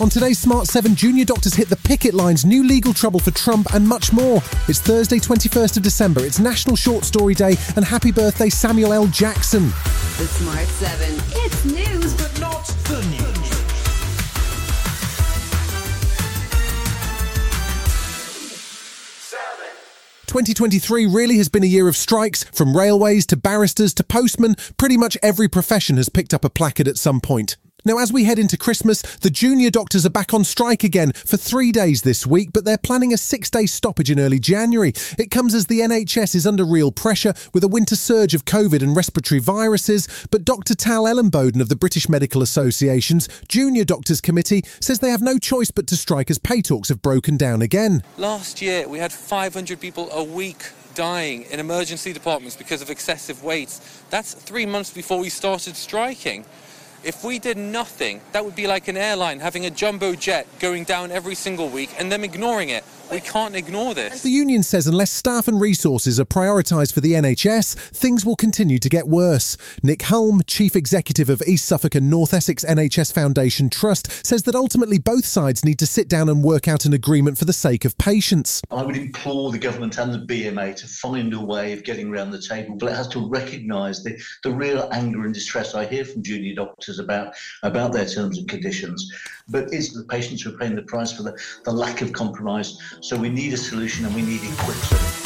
On today's Smart 7, junior doctors hit the picket lines, new legal trouble for Trump, and much more. It's Thursday, 21st of December. It's National Short Story Day, and happy birthday, Samuel L. Jackson. The Smart 7. It's news, but not the news. Twenty three really has been a year of strikes, from railways to barristers to postmen. Pretty much every profession has picked up a placard at some point. Now, as we head into Christmas, the junior doctors are back on strike again for three days this week, but they're planning a six day stoppage in early January. It comes as the NHS is under real pressure with a winter surge of COVID and respiratory viruses. But Dr. Tal Ellenboden of the British Medical Association's Junior Doctors Committee says they have no choice but to strike as pay talks have broken down again. Last year, we had 500 people a week dying in emergency departments because of excessive waits. That's three months before we started striking. If we did nothing, that would be like an airline having a jumbo jet going down every single week and them ignoring it. We can't ignore this. The union says unless staff and resources are prioritised for the NHS, things will continue to get worse. Nick Hulme, Chief Executive of East Suffolk and North Essex NHS Foundation Trust, says that ultimately both sides need to sit down and work out an agreement for the sake of patients. I would implore the government and the BMA to find a way of getting around the table, but it has to recognise the, the real anger and distress I hear from junior doctors about, about their terms and conditions. But it's the patients who are paying the price for the, the lack of compromise so we need a solution and we need it quickly.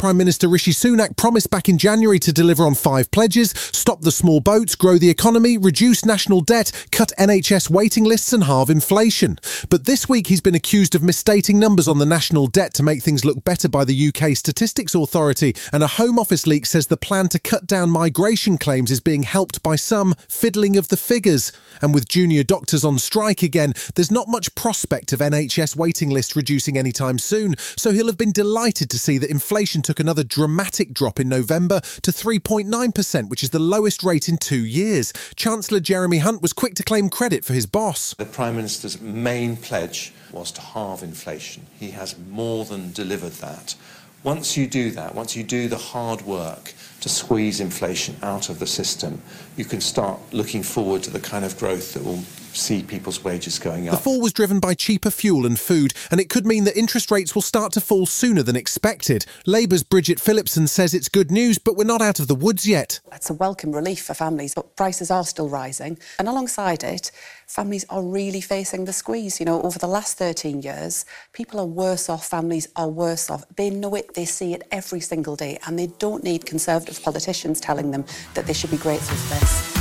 Prime Minister Rishi Sunak promised back in January to deliver on five pledges stop the small boats, grow the economy, reduce national debt, cut NHS waiting lists, and halve inflation. But this week he's been accused of misstating numbers on the national debt to make things look better by the UK Statistics Authority. And a Home Office leak says the plan to cut down migration claims is being helped by some fiddling of the figures. And with junior doctors on strike again, there's not much prospect of NHS waiting lists reducing anytime soon. So he'll have been delighted to see that inflation took another dramatic drop in November to 3.9%, which is the lowest rate in two years. Chancellor Jeremy Hunt was quick to claim credit for his boss. The Prime Minister's main pledge was to halve inflation. He has more than delivered that. Once you do that, once you do the hard work to squeeze inflation out of the system, you can start looking forward to the kind of growth that will see people's wages going up. The fall was driven by cheaper fuel and food, and it could mean that interest rates will start to fall sooner than expected. Labour's Bridget Phillipson says it's good news, but we're not out of the woods yet. It's a welcome relief for families, but prices are still rising. And alongside it, families are really facing the squeeze. You know, over the last 13 years, people are worse off, families are worse off. They know it, they see it every single day, and they don't need Conservative politicians telling them that they should be grateful for this.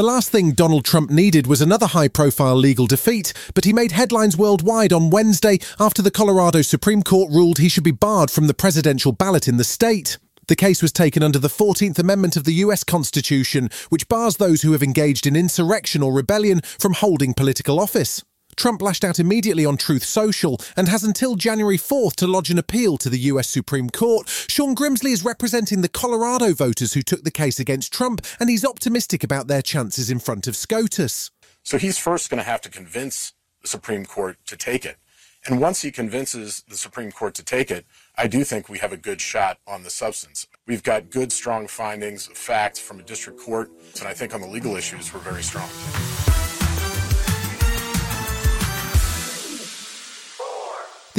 The last thing Donald Trump needed was another high profile legal defeat, but he made headlines worldwide on Wednesday after the Colorado Supreme Court ruled he should be barred from the presidential ballot in the state. The case was taken under the 14th Amendment of the US Constitution, which bars those who have engaged in insurrection or rebellion from holding political office. Trump lashed out immediately on Truth Social and has until January 4th to lodge an appeal to the US Supreme Court. Sean Grimsley is representing the Colorado voters who took the case against Trump, and he's optimistic about their chances in front of SCOTUS. So he's first going to have to convince the Supreme Court to take it. And once he convinces the Supreme Court to take it, I do think we have a good shot on the substance. We've got good, strong findings, facts from a district court, and I think on the legal issues, we're very strong.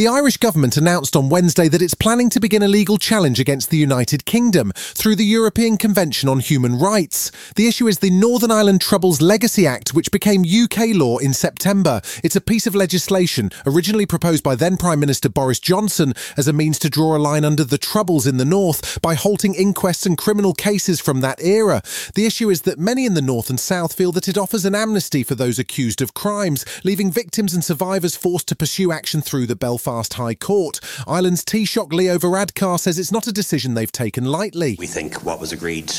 The Irish government announced on Wednesday that it's planning to begin a legal challenge against the United Kingdom through the European Convention on Human Rights. The issue is the Northern Ireland Troubles Legacy Act, which became UK law in September. It's a piece of legislation originally proposed by then Prime Minister Boris Johnson as a means to draw a line under the Troubles in the North by halting inquests and criminal cases from that era. The issue is that many in the North and South feel that it offers an amnesty for those accused of crimes, leaving victims and survivors forced to pursue action through the Belfast Belfast High Court. Ireland's Taoiseach Leo Varadkar says it's not a decision they've taken lightly. We think what was agreed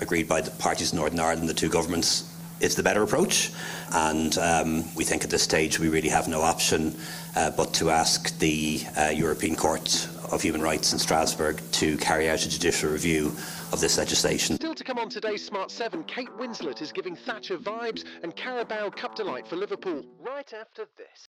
agreed by the parties in Northern Ireland, the two governments, is the better approach. And um, we think at this stage we really have no option uh, but to ask the uh, European Court of Human Rights in Strasbourg to carry out a judicial review of this legislation. Still to come on today's Smart 7, Kate Winslet is giving Thatcher vibes and Carabao Cup delight for Liverpool right after this.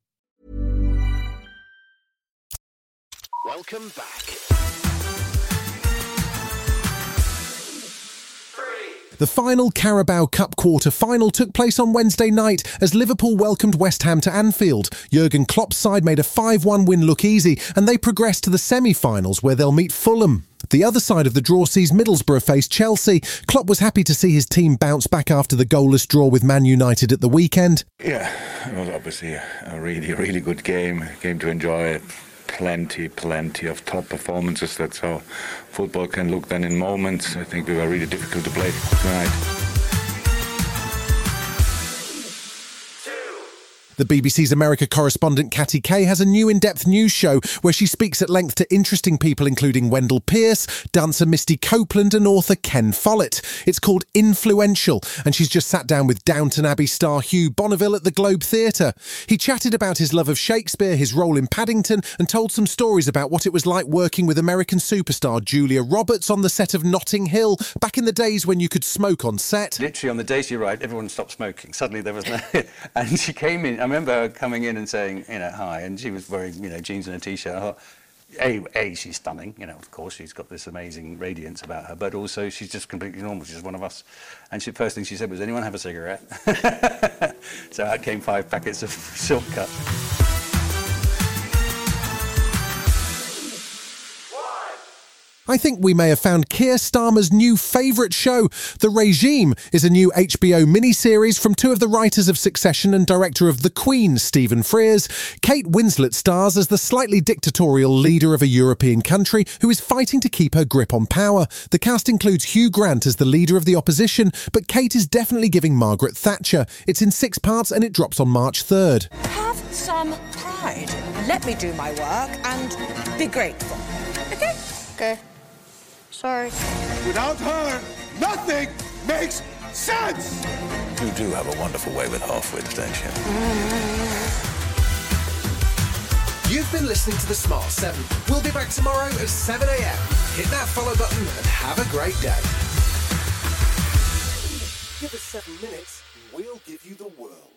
Welcome back. The final Carabao Cup quarter final took place on Wednesday night as Liverpool welcomed West Ham to Anfield. Jurgen Klopp's side made a 5 1 win look easy and they progressed to the semi finals where they'll meet Fulham. The other side of the draw sees Middlesbrough face Chelsea. Klopp was happy to see his team bounce back after the goalless draw with Man United at the weekend. Yeah, it was obviously a really, really good game, game to enjoy plenty, plenty of top performances. That's how football can look then in moments. I think we were really difficult to play tonight. The BBC's America correspondent Katty Kay has a new in depth news show where she speaks at length to interesting people, including Wendell Pierce, dancer Misty Copeland, and author Ken Follett. It's called Influential, and she's just sat down with Downton Abbey star Hugh Bonneville at the Globe Theatre. He chatted about his love of Shakespeare, his role in Paddington, and told some stories about what it was like working with American superstar Julia Roberts on the set of Notting Hill back in the days when you could smoke on set. Literally on the day she arrived, everyone stopped smoking. Suddenly there was no. and she came in. I remember her coming in and saying, you know, hi, and she was wearing, you know, jeans and a t-shirt. A, a, she's stunning, you know, of course, she's got this amazing radiance about her, but also she's just completely normal, she's one of us. And she, first thing she said was, anyone have a cigarette? so out came five packets of silk I think we may have found Keir Starmer's new favourite show. The Regime is a new HBO miniseries from two of the writers of Succession and director of The Queen, Stephen Frears. Kate Winslet stars as the slightly dictatorial leader of a European country who is fighting to keep her grip on power. The cast includes Hugh Grant as the leader of the opposition, but Kate is definitely giving Margaret Thatcher. It's in six parts and it drops on March 3rd. Have some pride. Let me do my work and be grateful. Okay? Okay. Sorry. Without her, nothing makes sense! You do have a wonderful way with half-wits, don't you? You've been listening to The Smart 7. We'll be back tomorrow at 7 a.m. Hit that follow button and have a great day. Give us seven minutes, we'll give you the world.